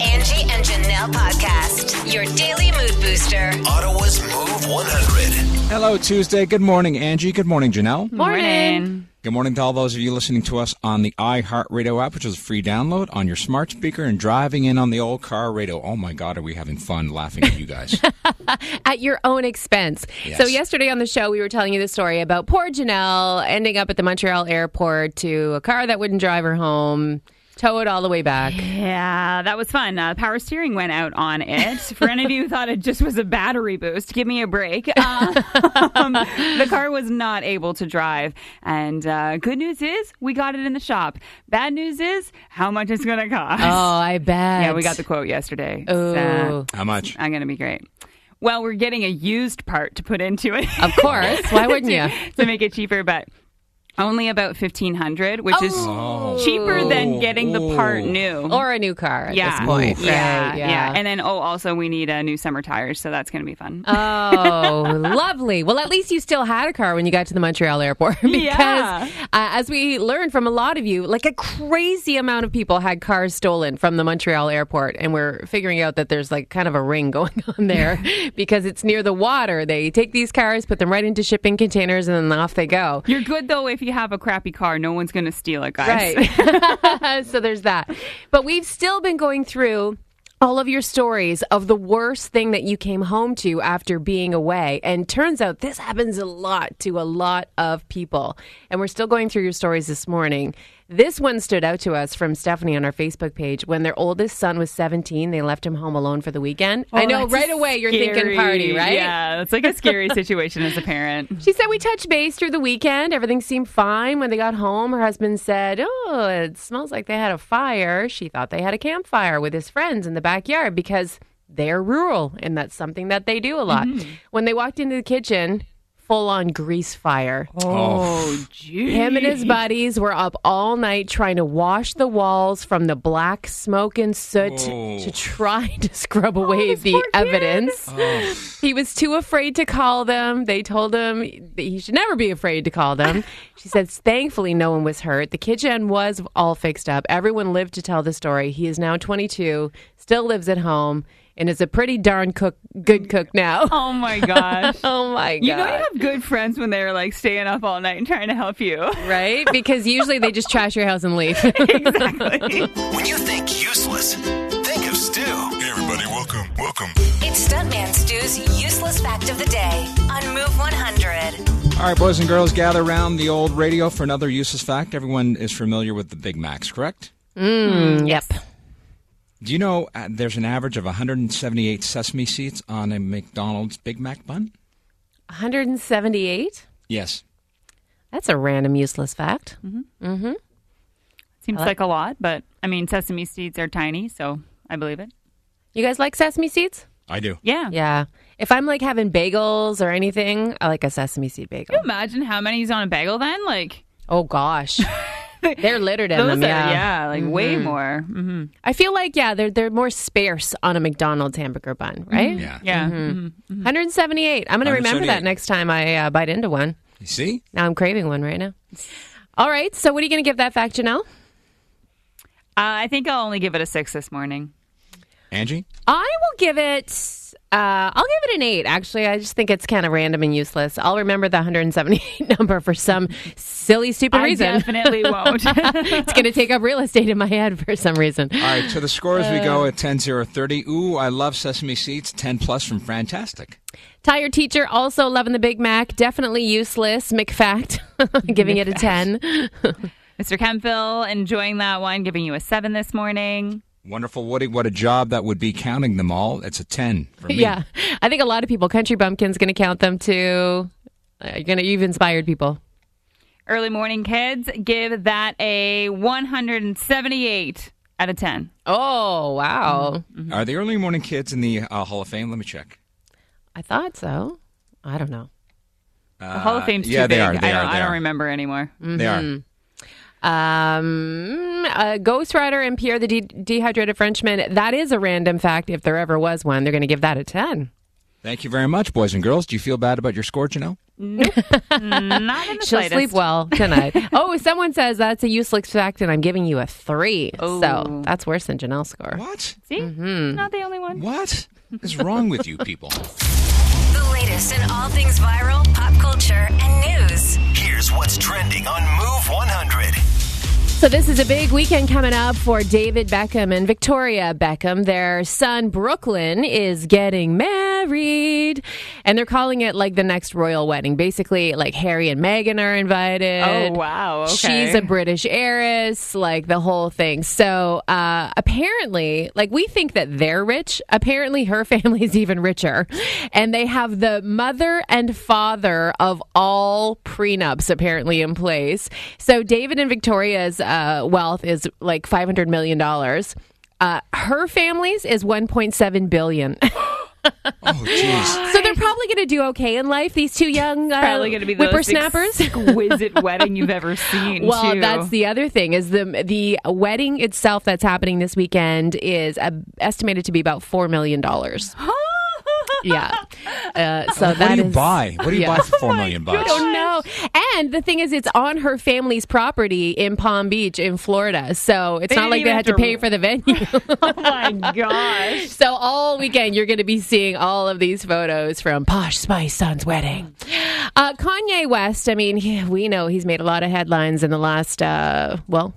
Angie and Janelle podcast, your daily mood booster. Ottawa's Move 100. Hello, Tuesday. Good morning, Angie. Good morning, Janelle. Morning. Good morning to all those of you listening to us on the iHeartRadio app, which is a free download on your smart speaker and driving in on the old car radio. Oh my God, are we having fun laughing at you guys? At your own expense. Yes. So, yesterday on the show, we were telling you the story about poor Janelle ending up at the Montreal airport to a car that wouldn't drive her home, tow it all the way back. Yeah, that was fun. Uh, power steering went out on it. For any of you who thought it just was a battery boost, give me a break. Um, the car was not able to drive. And uh, good news is we got it in the shop. Bad news is how much it's going to cost. Oh, I bet. Yeah, we got the quote yesterday. Oh, uh, How much? I'm going to be great. Well, we're getting a used part to put into it. of course. Why wouldn't you? to make it cheaper, but only about 1500 which Oh. is cheaper than getting the part Oh. new. Or a new car at yeah. this point. Yeah, right? yeah, And then, oh, also, we need a new summer tires, so that's going to be fun. Oh, lovely. Well, at least you still had a car when you got to the Montreal airport. because, Yeah. uh, as we learned from a lot of you, like a crazy amount of people had cars stolen from the Montreal airport. And we're figuring out that there's like kind of a ring going on there because it's near the water. They take these cars, put them right into shipping containers, and then off they go. You're good, though, if you have a crappy car. No one's going to steal it, guys. Right. so there's that. But we've still been going through all of your stories of the worst thing that you came home to after being away. And turns out this happens a lot to a lot of people. And we're still going through your stories this morning. This one stood out to us from Stephanie on our Facebook page. When their oldest son was 17, they left him home alone for the weekend. Oh, I Oh, know right away you're thinking party, right? Yeah, it's like a scary situation as a parent. She said we touched base through the weekend. Everything seemed fine. When they got home, her husband said, Oh, it smells like they had a fire. She thought they had a campfire with his friends in the backyard because they're rural and that's something that they do a lot. Mm-hmm. When they walked into the kitchen, full on grease fire. Oh, geez. Him and his buddies were up all night trying to wash the walls from the black smoke and soot Oh. to try to scrub away the evidence. Oh. He was too afraid to call them. They told him that he should never be afraid to call them. she says, thankfully, no one was hurt. The kitchen was all fixed up. Everyone lived to tell the story. He is now 22, still lives at home, and is a pretty darn cook, good cook now. Oh, my gosh. Oh my god! You know you have good friends when they're like staying up all night and trying to help you. right? Because usually they just trash your house and leave. exactly. When you think useless, think of Stu. Hey, everybody, welcome, welcome. It's Stuntman Stu's useless fact of the day on Move 100. All right, boys and girls, gather around the old radio for another useless fact. Everyone is familiar with the Big Macs, correct? Mm, yep. Do you know uh, there's an average of 178 sesame seeds on a McDonald's Big Mac bun? 178. Yes. That's a random useless fact. Mm-hmm. mm-hmm. Seems like a lot, but I mean, sesame seeds are tiny, so I believe it. You guys like sesame seeds? I do. Yeah. Yeah. If I'm like having bagels or anything, I like a sesame seed bagel. Can you Imagine how many's on a bagel then? Like, Oh gosh. They're littered in those them, are, yeah. yeah, like way more. hmm I feel like yeah, they're they're more sparse on a McDonald's hamburger bun, right? Yeah. Yeah. Mm-hmm. mhm. 178. I'm going to remember that next time I uh, bite into one. You see? Now I'm craving one right now. All right, so what are you going to give that fact, Janelle? Uh, I think I'll only give it a six this morning. Angie? I will give it. Uh, I'll give it an eight. Actually, I just think it's kind of random and useless. I'll remember the 178 number for some silly, stupid I reason. definitely won't. it's going to take up real estate in my head for some reason. All right, So the scores we go at 10 0 30. Ooh, I love sesame seeds. 10 plus from Fantastic. Tired teacher also loving the Big Mac. Definitely useless. McFact giving it a 10. Mr. Kemptville, enjoying that one, giving you a seven this morning. Wonderful Woody. What a job that would be counting them all. It's a 10 for me. yeah, I think a lot of people. Country Bumpkin's going to count them too. Uh, You're going to. You've inspired people. Early morning kids, give that a 178 out of 10. Oh wow! Are the early morning kids in the uh, Hall of Fame? Let me check. I thought so. I don't know. The Hall of Fame's too Uh, yeah, they are. They I, don't, are. They I don't are. remember anymore. They are. Um, uh, Ghost Rider and Pierre the de- Dehydrated Frenchman. That is a random fact. If there ever was one, they're going to give that a ten. Thank you very much, boys and girls. Do you feel bad about your score, Janelle? Nope. Not in the She'll slightest. sleep well tonight. oh, someone says that's a useless fact, and I'm giving you a three. Oh. So that's worse than Janelle's score. What? See? Mm-hmm. Not the only one. What is wrong with you people? The latest in all things viral, pop culture, and news. Here's what's trending on Move 100. So this is a big weekend coming up for David Beckham and Victoria Beckham. Their son Brooklyn is getting married, and they're calling it like the next royal wedding. Basically, like Harry and Meghan are invited. Oh, wow. Okay. She's a British heiress, like the whole thing. So uh, apparently, like we think that they're rich. Apparently, her family is even richer, and they have the mother and father of all prenups apparently in place. So David and Victoria's uh, wealth is like five hundred million dollars. Uh, her family's is one point seven billion. Oh, jeez. so they're probably going to do okay in life. These two young uh, Probably going to be the most whippersnappers. exquisite wedding you've ever seen. Well, too. that's the other thing is the the wedding itself that's happening this weekend is uh, estimated to be about four million dollars. Yeah, uh, so that's What that do you is- buy? What do you yeah. buy for four million bucks? I don't know. And the thing is, it's on her family's property in Palm Beach, in Florida. So it's They not like they had to to- pay for the venue. oh my gosh. So all weekend, you're going to be seeing all of these photos from Posh Spice Son's wedding. Uh, Kanye West. I mean, he, we know he's made a lot of headlines in the last, uh, well,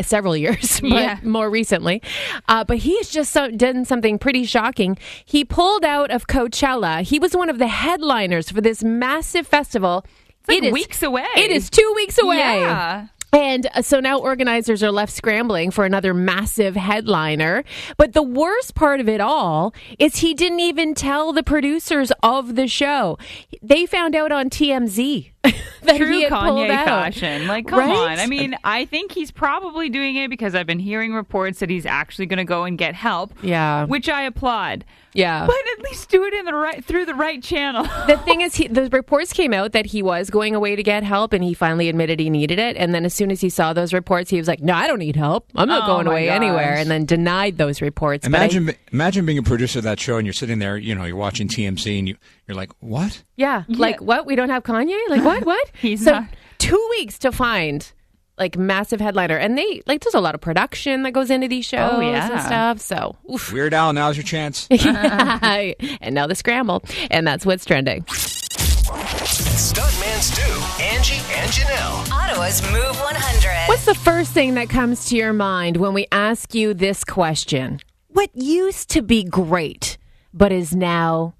several years, but Yeah. more recently. Uh, but he's just so, done something pretty shocking. He pulled out of Coachella. He was one of the headliners for this massive festival. like It is- weeks away. It is two weeks away. Yeah. And uh, so now organizers are left scrambling for another massive headliner. But the worst part of it all is he didn't even tell the producers of the show. They found out on TMZ that True he had Kanye out. fashion. Like, come Right? on. I mean, I think he's probably doing it because I've been hearing reports that he's actually going to go and get help. Yeah. Which I applaud. Yeah. But at least do it in the right through the right channel. the thing is, he, the reports came out that he was going away to get help, and he finally admitted he needed it. And then, as soon as he saw those reports, he was like, "No, I don't need help. I'm not Oh, going away gosh. anywhere." And then denied those reports. But I- Imagine, imagine being a producer of that show and you're sitting there, you know, you're watching TMZ and you, you're like, what? Yeah, like what? We don't have Kanye? Like what? What? He's so not- two weeks to find like massive headliner, and they like there's a lot of production that goes into these oh, shows Oh, yeah. and stuff. So, oof. Weird Al, now's your chance. and now the scramble, and that's what's trending. Stuntman Stu, Angie, and Janelle. Ottawa's Move 100. What's the first thing that comes to your mind when we ask you this question? What used to be great, but is now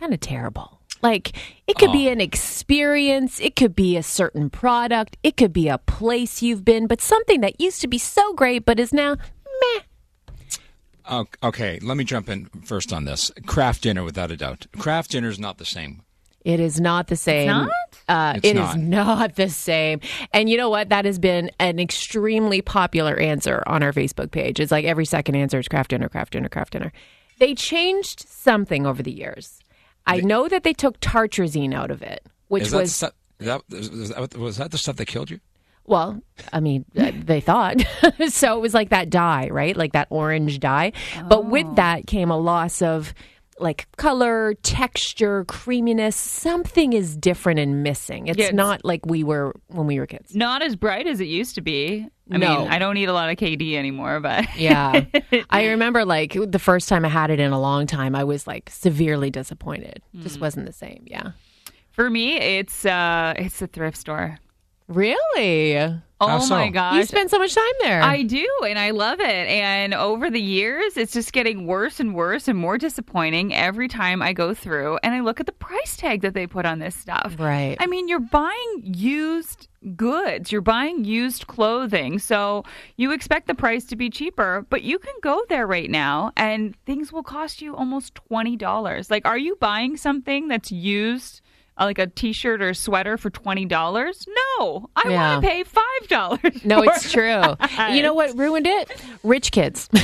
kind of terrible? Like, it could be an experience, it could be a certain product, it could be a place you've been, but something that used to be so great, but is now meh. Oh, okay, let me jump in first on this. Kraft Dinner, without a doubt. Kraft Dinner is not the same. It is not the same. not? Uh, It's it is not. not the same. And you know what? That has been an extremely popular answer on our Facebook page. It's like every second answer is Kraft Dinner, Kraft Dinner, Kraft Dinner. They changed something over the years. I know that they took tartrazine out of it, which Is was stu- is that, was that the stuff that killed you? well, I mean, uh, they thought. so it was like that dye, right? Like that orange dye. But with that came a loss of like color, texture, creaminess. Something is different and missing. It's Yeah, it's- not like we were when we were kids. Not as bright as it used to be. I No. mean, I don't eat a lot of KD anymore, but Yeah. I remember like the first time I had it in a long time, I was like severely disappointed. Just wasn't the same. Yeah. for me, it's uh, it's a thrift store. Really? Oh so? my gosh. You spend so much time there. I do, and I love it. And over the years, it's just getting worse and worse and more disappointing every time I go through and I look at the price tag that they put on this stuff. Right. I mean, you're buying used goods, you're buying used clothing. So you expect the price to be cheaper, but you can go there right now and things will cost you almost $20. Like, are you buying something that's used? Uh, Like a T-shirt or a sweater for twenty dollars? No, I Yeah. want to pay five dollars. no, it's true. You know what ruined it? Rich kids.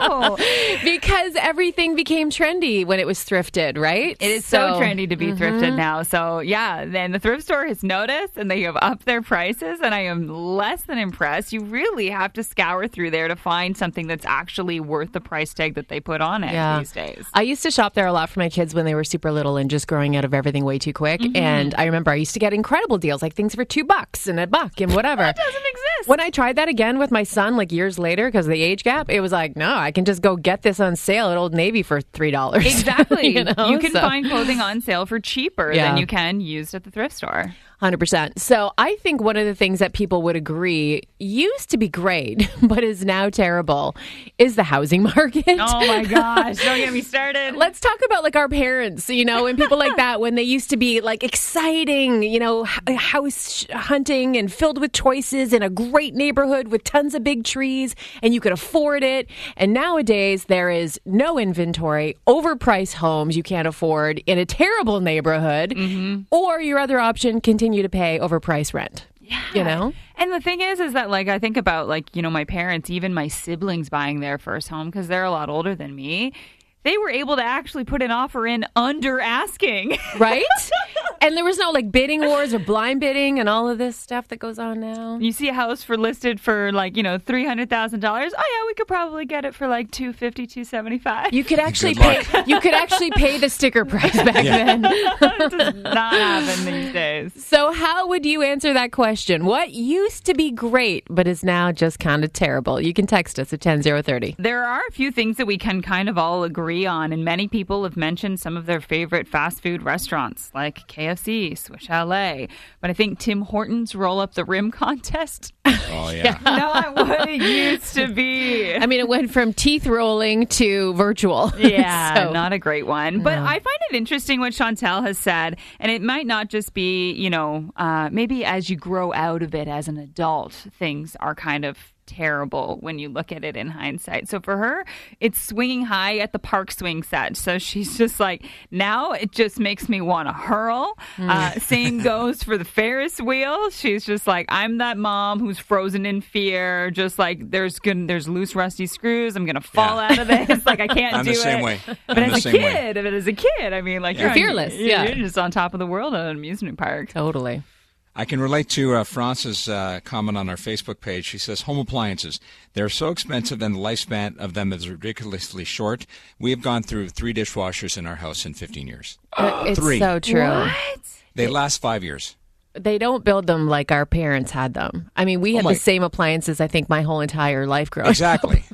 no. because everything became trendy when it was thrifted, right? It is so, trendy to be thrifted now. So yeah, then the thrift store has noticed and they have upped their prices and I am less than impressed. You really have to scour through there to find something that's actually worth the price tag that they put on it Yeah. these days. I used to shop there a lot for my kids when they were super little and just growing out of everything way too quick. Mm-hmm. And I remember I used to get incredible deals, like things for two bucks and a buck and whatever. That doesn't exist. When I tried that again with my son, like years later, because of the age gap, it was like, no, I can just go get this on sale at Old Navy for three dollars. Exactly. you, know? you can So- find clothing on sale for cheaper Yeah. than you can used at the thrift store. 100%. So I think one of the things that people would agree used to be great, but is now terrible, is the housing market. Oh my gosh, don't get me started. Let's talk about like our parents, you know, and people like that when they used to be like exciting, you know, uh, house hunting and filled with choices in a great neighborhood with tons of big trees and you could afford it. And nowadays there is no inventory, overpriced homes you can't afford in a terrible neighborhood, mm-hmm. or your other option, continue to pay overpriced rent. Yeah. You know? And the thing is, is that like I think about like you know my parents, even my siblings buying their first home because they're a lot older than me. They were able to actually put an offer in under asking. Right? and there was no like bidding wars or blind bidding and all of this stuff that goes on now. you see a house for listed for like you know three hundred thousand dollars. Oh yeah, we could probably get it for like two fifty, two seventy five. You could actually pay. You could actually pay the sticker price back then. does not happen these days. So, how would you answer that question? What used to be great but is now just kind of terrible? You can text us at ten zero thirty. There are a few things that we can kind of all agree on, and many people have mentioned some of their favorite fast food restaurants like KFC, Swiss Chalet. But I think Tim Hortons roll up the rim contest. Oh yeah. Not what it used to be. I mean, it went from teeth rolling to virtual. Yeah, So- not a great one. But I find it interesting what Chantel has said, and it might not just be, you know, uh, maybe as you grow out of it as an adult, things are kind of terrible when you look at it in hindsight. So for her, it's swinging high at the park swing set. So she's just like, now it just makes me want to hurl. Uh, same goes for the Ferris wheel. She's just like, I'm that mom who's frozen in fear. Just like there's good, there's loose, rusty screws. I'm gonna fall Yeah. out of this. Like I can't I'm do the same it. way. But I'm the as a same way. kid, but as a kid, I mean, like You're on- fearless, You're, yeah. you're just on top of the world at an amusement park. Totally. I can relate to uh, France's uh, comment on our Facebook page. She says, Home appliances, they're so expensive and the lifespan of them is ridiculously short. We have gone through three dishwashers in our house in 15 years. Uh, it's Three. so true. What? They last five years. They don't build them like our parents had them. I mean, we had my- the same appliances. I think my whole entire life growing Exactly. up.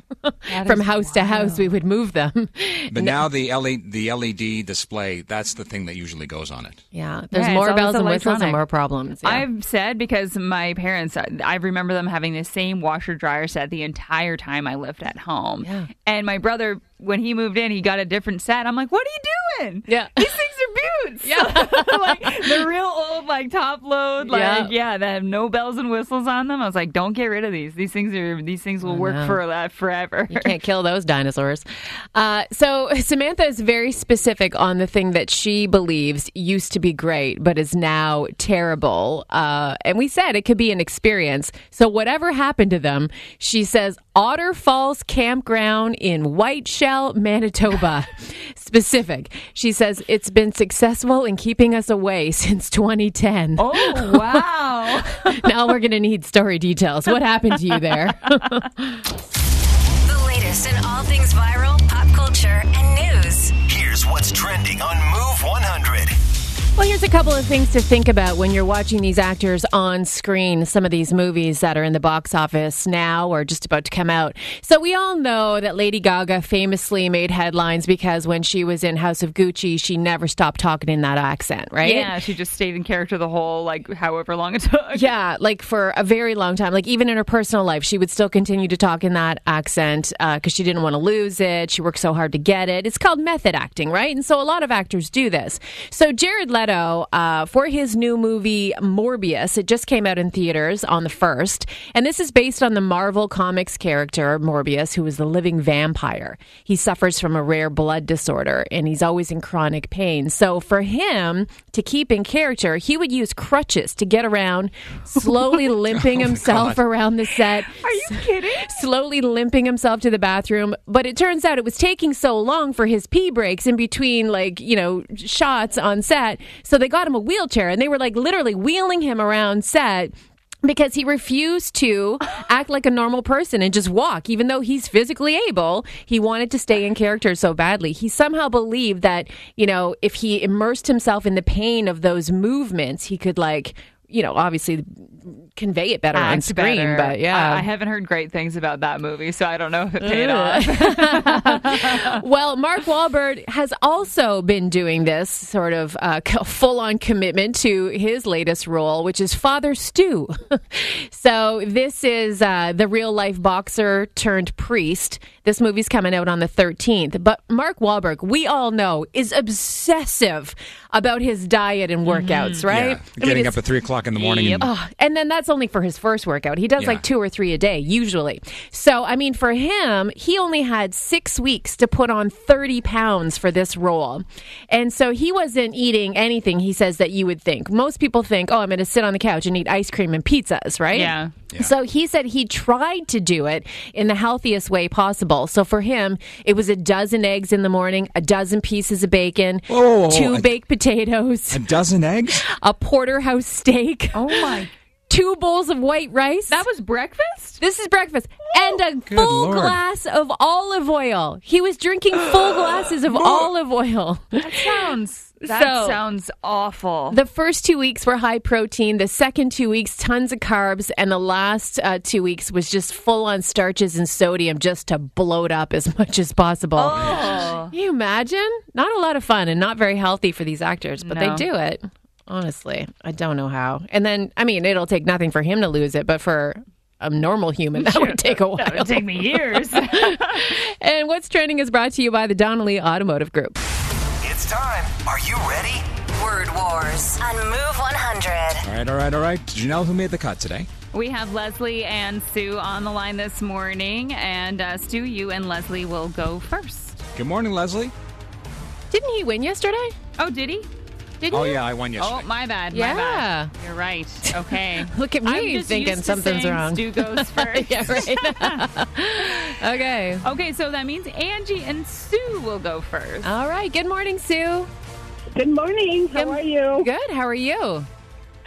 From house to house, we would move them. But now the LED, the LED display, that's the thing that usually goes on it. Yeah, there's Yeah, more bells and whistles and more problems. Yeah. I've said because my parents, I remember them having the same washer dryer set the entire time I lived at home. Yeah. And my brother, when he moved in, he got a different set. I'm like, what are you doing? Yeah. These things are boots. Yeah. like the real old, like top load, like Yeah. yeah. that have no bells and whistles on them. I was like, don't get rid of these. These things are these things will work for that forever. You can't kill those dinosaurs. Uh, so Samantha is very specific on the thing that she believes used to be great, but is now terrible. Uh, and we said it could be an experience. So whatever happened to them, she says Otter Falls Campground in Whiteshell, Manitoba. Specific. She says it's been successful in keeping us away since 2010. Oh wow! Now we're going to need story details. What happened to you there? The latest in all things viral, pop culture, and news. Here's what's trending on Move 100. Well, here's a couple of things to think about when you're watching these actors on screen, some of these movies that are in the box office now or just about to come out. So, we all know that Lady Gaga famously made headlines because when she was in House of Gucci, she never stopped talking in that accent, right? yeah, she just stayed in character the whole like however long it took. Yeah, like for a very long time. Like even in her personal life, she would still continue to talk in that accent uh, because she didn't want to lose it. She worked so hard to get it. It's called method acting, right? And so a lot of actors do this. So Jared Leto, uh, for his new movie Morbius, it just came out in theaters on the first, and this is based on the Marvel Comics character Morbius, who is the living vampire. He suffers from a rare blood disorder, and he's always in chronic pain. So for him to keep in character, he would use crutches to get around, slowly limping himself around the set. Are you kidding? Slowly limping himself to the bathroom. But it turns out it was taking so long for his pee breaks in between, like, you know, shots on set. So they got him a wheelchair and they were like literally wheeling him around set because he refused to act like a normal person and just walk, even though he's physically able. He wanted to stay in character so badly. He somehow believed that, you know, if he immersed himself in the pain of those movements, he could, like, you know, obviously convey it better on screen. better. But yeah. I, I haven't heard great things about that movie, so I don't know if it paid off. well, Mark Wahlberg has also been doing this sort of uh, full on commitment to his latest role, which is Father Stu. so, this is uh, the real life boxer turned priest. This movie's coming out on the 13th. But Mark Wahlberg, we all know, is obsessive about his diet and workouts, right? Yeah, I mean, getting up at three o'clock in the morning. Yep. And, Oh, and then that's only for his first workout. He does Yeah. like two or three a day, usually. So, I mean, for him, he only had six weeks to put on 30 pounds for this role. And so he wasn't eating anything, he says, that you would think. Most people think, oh, I'm going to sit on the couch and eat ice cream and pizzas, right? Yeah. Yeah. So he said he tried to do it in the healthiest way possible. So for him, it was a dozen eggs in the morning, a dozen pieces of bacon, Whoa, whoa, whoa, two whoa. baked potatoes, a dozen eggs? a porterhouse steak Oh my! Two bowls of white rice. That was breakfast. this is breakfast and a full Lord. glass of olive oil. He was drinking full glasses of olive oil. That sounds. That So- sounds awful. The first two weeks were high protein. The second two weeks, tons of carbs, and the last uh, two weeks was just full on starches and sodium, just to bloat up as much as possible. oh. Can you imagine? Not a lot of fun and not very healthy for these actors, but No. they do it. Honestly, I don't know how. And then, I mean, it'll take nothing for him to lose it, but for a normal human, that would take a while. That would take me years. And what's trending is brought to you by the Donnelly Automotive Group. It's time. Are you ready? Word Wars on Move 100. All right, all right, all right. Janelle, who made the cut today? we have Leslie and Sue on the line this morning, and uh, Stu, you and Leslie will go first. Good morning, Leslie. Didn't he win yesterday? Oh, did he? Didn't Oh, he? yeah, I won yesterday. Oh, my bad. Yeah. My bad. You're right. Okay. Look at I'm me just thinking used to something's saying wrong. Stu goes first. yeah, right. okay. Okay, so that means Angie and Sue will go first. All right. Good morning, Sue. Good morning. How Good- are you? Good. How are you?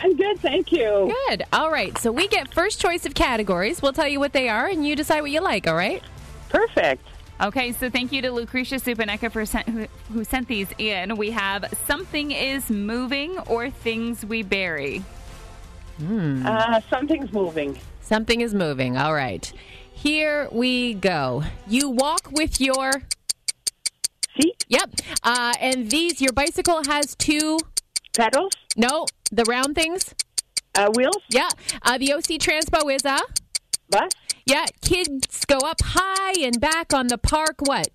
I'm good, thank you. Good. All right. So we get first choice of categories. We'll tell you what they are, and you decide what you like. All right. Perfect. Okay, so thank you to Lucretia Supaneka for sent, who, who sent these in. We have something is moving or things we bury. Uh, something's moving. Something is moving. All right. Here we go. You walk with your. Seat, Yep. Uh, and these, your bicycle has two. pedals, No, the round things. uh, wheels, Yeah. Uh, the OC Transpo is a. bus, Yeah. Kids go up high and back on the park. What?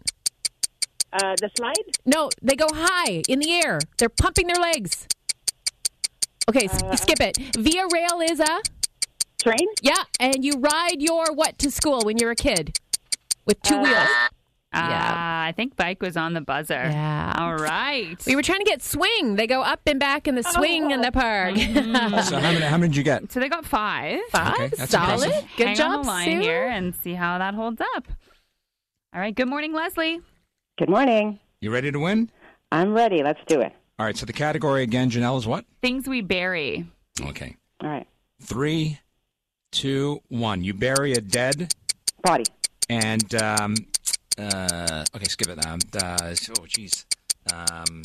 uh, the slide, No, they go high in the air. They're pumping their legs. Okay, s- skip it. Via rail is a. train, Yeah, and you ride your what to school when you're a kid with two wheels. Yeah. Uh, I think bike was on the buzzer. Yeah. All right. We were trying to get swing. They go up and back in the swing in the park. So how many, how many did you get? so they got five. Five, Okay, that's solid. impressive. Good Hang job, on the line Sue. here and see how that holds up. All right. Good morning, Leslie. Good morning. You ready to win? I'm ready. Let's do it. All right, so the category again, Janelle, is what? Things we bury. Okay. All right. Three, two, one. You bury a dead Body. and um, uh, okay, skip it. Um, uh, oh, jeez. Um,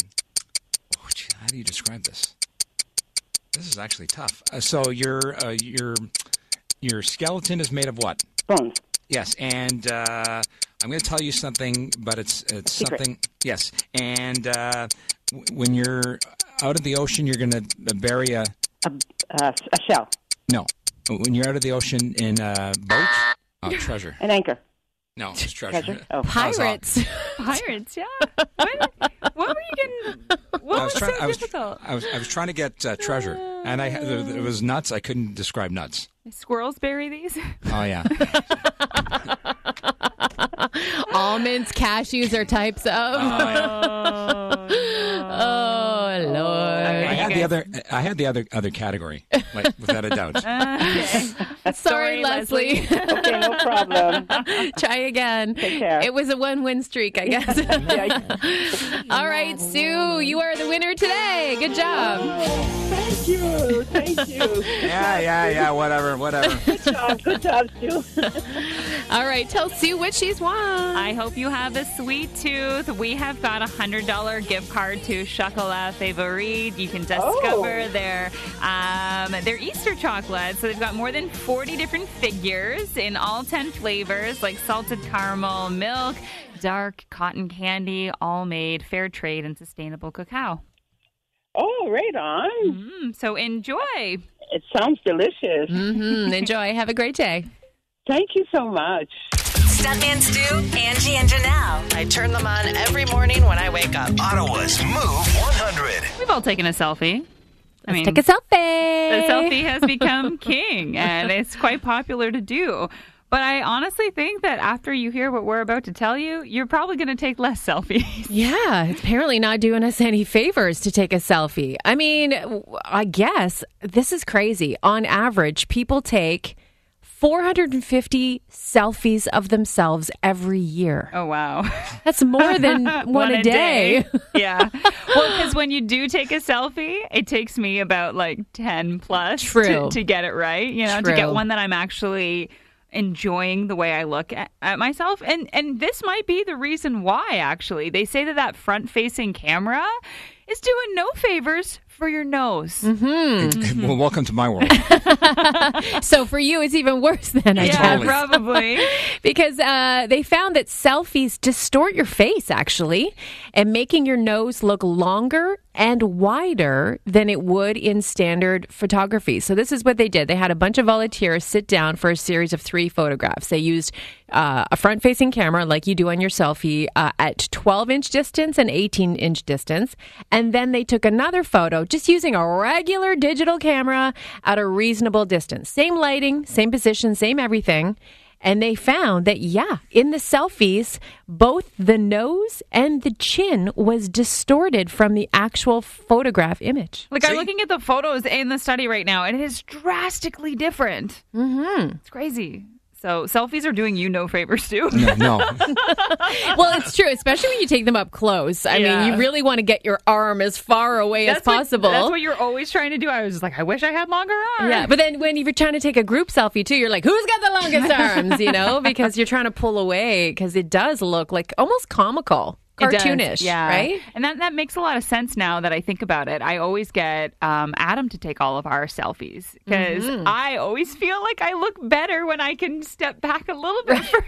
oh, gee, how do you describe this? This is actually tough. Uh, so your uh, your your skeleton is made of what? Bones. Yes, and uh, I'm going to tell you something, but it's it's Secret. something. Yes, and uh, w- when you're out of the ocean, you're going to bury a A, uh, a shell. no. When you're out of the ocean in a boat, oh, treasure. An anchor. No, it's treasure. Treasure. Oh. That was all. Pirates. Pirates, yeah. what, what were you getting? What I was, was trying. so I was, difficult? I was. I was trying to get uh, treasure, and I. It was nuts. I couldn't describe nuts. Squirrels bury these? Oh yeah. Almonds, cashews are types of. oh, Oh, oh, Lord. Okay. I had you the other. I had the other other category, like, without a doubt. Okay. Sorry, Leslie. Okay, no problem. Try again. Take care. It was a one-win streak, I guess. All right, Sue, you are the winner today. Good job. Oh, thank you. Thank you. Yeah, yeah, yeah. Whatever, whatever. Good job. Good job, Sue. All right, tell Sue what she's won. I hope you have a sweet tooth. We have got a hundred dollar gift card to Chocolats Favoris. You can discover Oh. their um, their Easter chocolate. So they've got more than forty different figures in all ten flavors, like salted caramel, milk, dark cotton candy, all made fair trade and sustainable cacao. Oh, right on. Mm, so enjoy. It sounds delicious. hmm Enjoy. Have a great day. Thank you so much. Stuntman Stu, Angie, and Janelle. I turn them on every morning when I wake up. Ottawa's Move 100. We've all taken a selfie. I mean, Take a selfie. the selfie has become king and it's quite popular to do. But I honestly think that after you hear what we're about to tell you, you're probably going to take less selfies. Yeah, it's apparently not doing us any favors to take a selfie. I mean, I guess this is crazy. On average, people take 450 selfies of themselves every year. Oh, wow. That's more than one, a day. yeah. Well, because when you do take a selfie, it takes me about like 10 plus True. To, to get it right. You know, to get one that I'm actually enjoying the way I look at, at myself. And, and this might be the reason why, actually. They say that that front facing camera is doing no favors for your nose. Mm-hmm. well, welcome to my world. so for you, it's even worse than I Yeah, Totally. probably. because uh, they found that selfies distort your face actually and making your nose look longer and wider than it would in standard photography so this is what they did they had a bunch of volunteers sit down for a series of three photographs they used uh, a front facing camera like you do on your selfie uh, at 12 inch distance and 18 inch distance and then they took another photo just using a regular digital camera at a reasonable distance same lighting same position same everything and they found that, yeah, in the selfies, both the nose and the chin was distorted from the actual photograph image. Like I'm looking at the photos in the study right now, and it is drastically different. Mm-hmm. It's crazy. So selfies are doing you no favors too. No, no. well, it's true, especially when you take them up close. I Yeah. mean, you really want to get your arm as far away as That's what- possible. that's what you're always trying to do. I was just like, I wish I had longer arms. yeah, but then when you're trying to take a group selfie too, you're like, who's got the longest arms? You know, because you're trying to pull away because it does look like almost comical, It does, cartoonish, yeah. right? And that, that makes a lot of sense now that I think about it. I always get um, Adam to take all of our selfies because Mm-hmm. I always feel like I look better when I can step back a little bit further.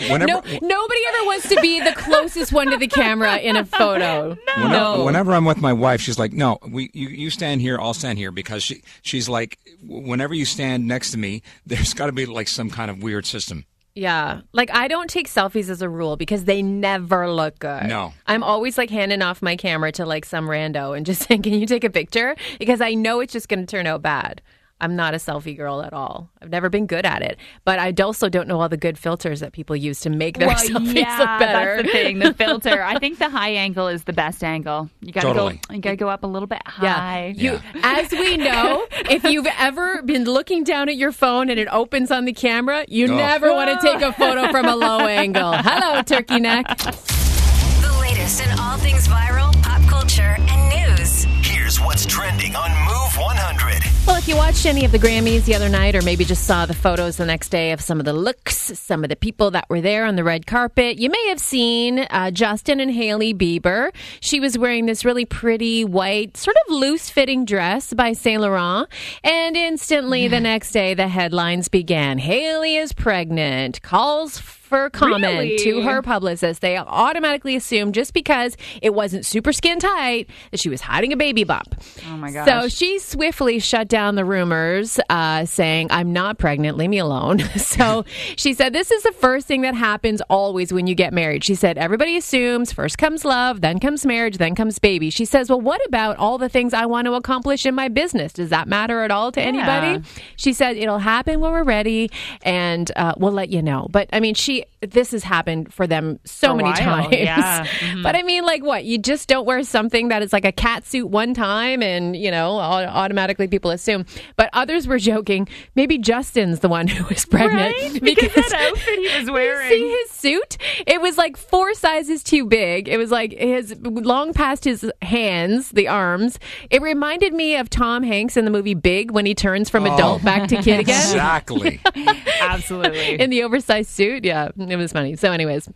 Whenever, No, nobody ever wants to be the closest one to the camera in a photo. Whenever, No. whenever I'm with my wife, she's like, "No, we you, you stand here, I'll stand here," because she she's like, whenever you stand next to me, there's got to be like some kind of weird system. Yeah. Like I don't take selfies as a rule because they never look good. No. I'm always like handing off my camera to like some rando and just saying, "Can you take a picture?" because I know it's just going to turn out bad. I'm not a selfie girl at all. I've never been good at it. But I also don't know all the good filters that people use to make their selfies yeah, look better. that's the thing. The filter. I think the high angle is the best angle. You gotta Totally. go. You gotta go up a little bit Yeah. high. You, as we know, if you've ever been looking down at your phone and it opens on the camera, you Oh. never want to take a photo from a low angle. Hello, turkey neck. The latest in all things viral, pop culture, and news. Here's what's trending on Move 100. Well, if you watched any of the Grammys the other night, or maybe just saw the photos the next day of some of the looks, some of the people that were there on the red carpet, you may have seen uh, Justin and Hailey Bieber. She was wearing this really pretty white, sort of loose fitting dress by Saint Laurent. And instantly the next day, the headlines began Hailey is pregnant, calls for comment Really? to her publicist. They automatically assumed just because it wasn't super skin tight that she was hiding a baby bump. Oh my gosh. So she swiftly shut down the rumors, uh, saying, I'm not pregnant, leave me alone. so she said, This is the first thing that happens always when you get married. She said, Everybody assumes first comes love, then comes marriage, then comes baby. She says, Well, what about all the things I want to accomplish in my business? Does that matter at all to anybody? She said, It'll happen when we're ready and uh, we'll let you know. But I mean, she Maybe this has happened for them so For many while, times. yeah. Mhm. But I mean, like, what? You just don't wear something that is like a cat suit one time, and you know, automatically people assume. But others were joking. Maybe Justin's the one who was pregnant Right? Because that outfit he was wearing. You see his suit? It was like four sizes too big. It was like his long past his hands, the arms. It reminded me of Tom Hanks in the movie Big when he turns from Oh. adult back to kid again. Exactly. Absolutely. in the oversized suit. Yeah, it was funny. So, anyways,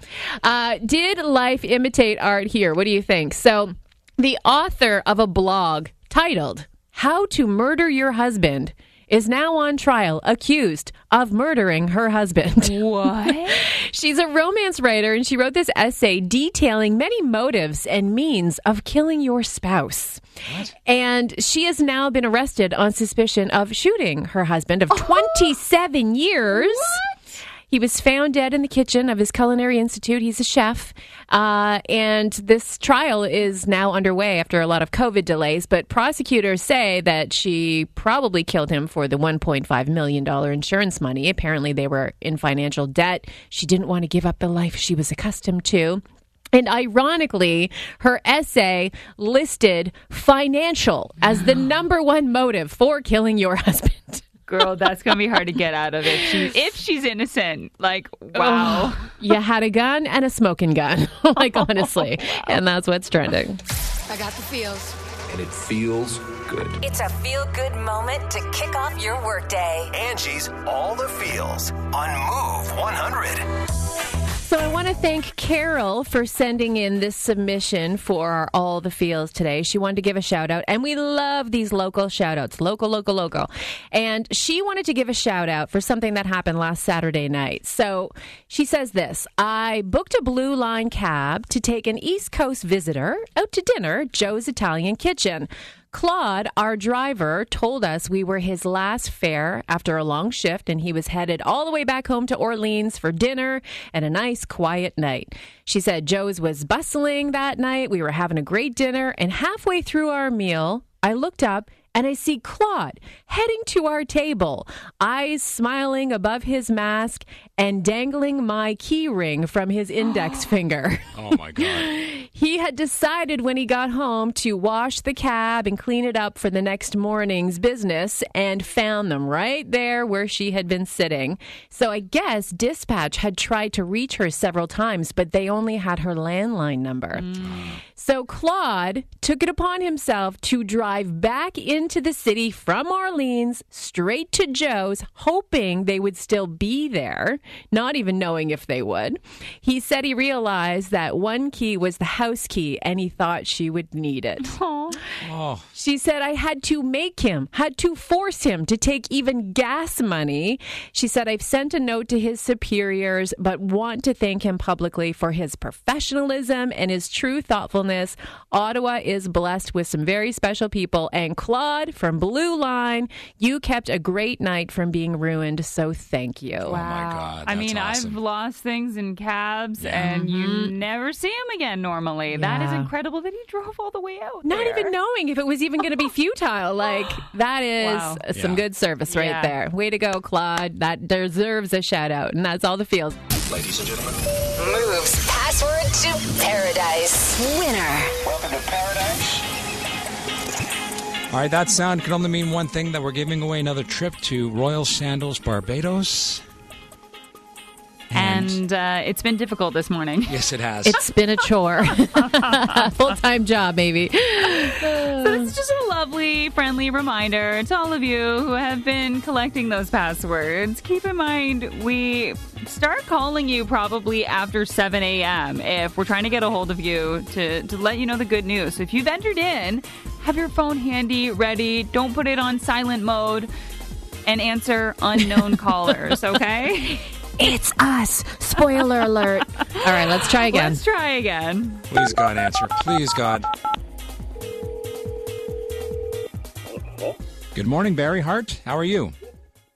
uh, did life imitate art here? What do you think? So, the author of a blog titled How to Murder Your Husband is now on trial, accused of murdering her husband. what? She's a romance writer and she wrote this essay detailing many motives and means of killing your spouse. What? And she has now been arrested on suspicion of shooting her husband of 27 years. He was found dead in the kitchen of his culinary institute. He's a chef. Uh, and this trial is now underway after a lot of COVID delays. But prosecutors say that she probably killed him for the $1.5 million insurance money. Apparently, they were in financial debt. She didn't want to give up the life she was accustomed to. And ironically, her essay listed financial as the number one motive for killing your husband. Girl, that's gonna be hard to get out of if she if she's innocent. Like, wow. you had a gun and a smoking gun, like oh, honestly, and that's what's trending. I got the feels. And it feels good. It's a feel good moment to kick off your workday. Angie's All the Feels on Move 100. So I want to thank Carol for sending in this submission for our All the Feels today. She wanted to give a shout out, and we love these local shout outs. Local, local, local. And she wanted to give a shout out for something that happened last Saturday night. So she says this I booked a Blue Line cab to take an East Coast visitor out to dinner, Joe's Italian Kitchen. Claude, our driver, told us we were his last fare after a long shift, and he was headed all the way back home to Orleans for dinner and a nice, quiet night. She said Joe's was bustling that night. We were having a great dinner, and halfway through our meal, I looked up and I see Claude heading to our table, eyes smiling above his mask and dangling my key ring from his index finger. Oh my god. He had decided when he got home to wash the cab and clean it up for the next morning's business and found them right there where she had been sitting. So I guess dispatch had tried to reach her several times, but they only had her landline number. Mm. So Claude took it upon himself to drive back into the city from Orleans straight to Joe's, hoping they would still be there, not even knowing if they would. He said he realized that one key was the house key and he thought she would need it. Oh, She said, I had to make him, had to force him to take even gas money. She said, I've sent a note to his superiors, but want to thank him publicly for his professionalism and his true thoughtfulness. Ottawa is blessed with some very special people. And Claude from Blue Line, you kept a great night from being ruined. So thank you. oh my god. I that's mean, awesome. I've lost things in cabs, Yeah. and you mm-hmm. never see them again normally. That is incredible that he drove all the way out. Not there. even knowing if it was even going to be futile. Like, that is Wow. some Yeah. good service right Yeah. there. Way to go, Claude. That deserves a shout out. And that's all the feels. Ladies and gentlemen, Moves password to paradise. Winner. welcome to paradise. All right, that sound can only mean one thing: that we're giving away another trip to Royal Sandals, Barbados. And uh, it's been difficult this morning. yes, it has. It's been a chore. Full time job, maybe. So this is just a lovely, friendly reminder to all of you who have been collecting those passwords. Keep in mind, we start calling you probably after 7 a.m. if we're trying to get a hold of you to, to let you know the good news. So if you've entered in, have your phone handy, ready. Don't put it on silent mode and answer unknown callers, okay? It's us. Spoiler alert. All right, let's try again. Let's try again. Please, God, answer. Please, God. Good morning, Barry Hart. How are you?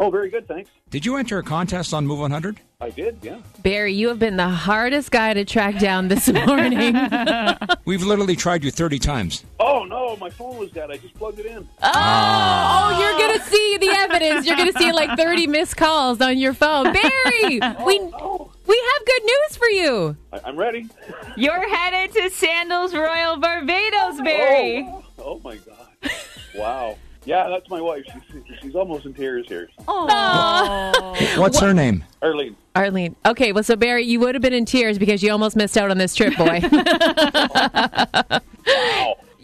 Oh, very good, thanks. Did you enter a contest on Move 100? I did, yeah. Barry, you have been the hardest guy to track down this morning. We've literally tried you 30 times. Oh no, my phone was dead. I just plugged it in. Oh, oh you're going to see the evidence. You're going to see like 30 missed calls on your phone. Barry, oh, we Oh, We have good news for you. I- I'm ready. You're headed to Sandals Royal Barbados, Barry. Oh, oh, oh my God. Wow. Yeah, that's my wife. She's, she's almost in tears here. Oh. What's her name? Arlene. Arlene. Okay, well, so Barry, you would have been in tears because you almost missed out on this trip, boy.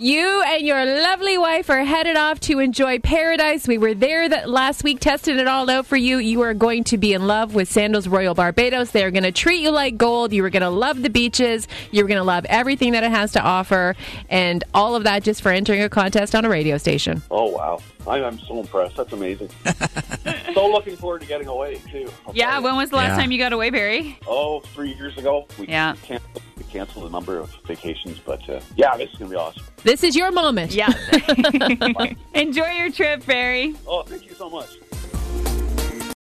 You and your lovely wife are headed off to enjoy paradise. We were there that last week, testing it all out for you. You are going to be in love with Sandals Royal Barbados. They are going to treat you like gold. You are going to love the beaches. You're going to love everything that it has to offer, and all of that just for entering a contest on a radio station. Oh, wow. I, I'm so impressed. That's amazing. so looking forward to getting away, too. I'll Yeah, when was the last Yeah. time you got away, Barry? Oh, three years ago. We Yeah. canceled, we canceled a number of vacations, but uh, yeah, this is going to be awesome. This is your moment. Yeah. Enjoy your trip, Barry. Oh, thank you so much.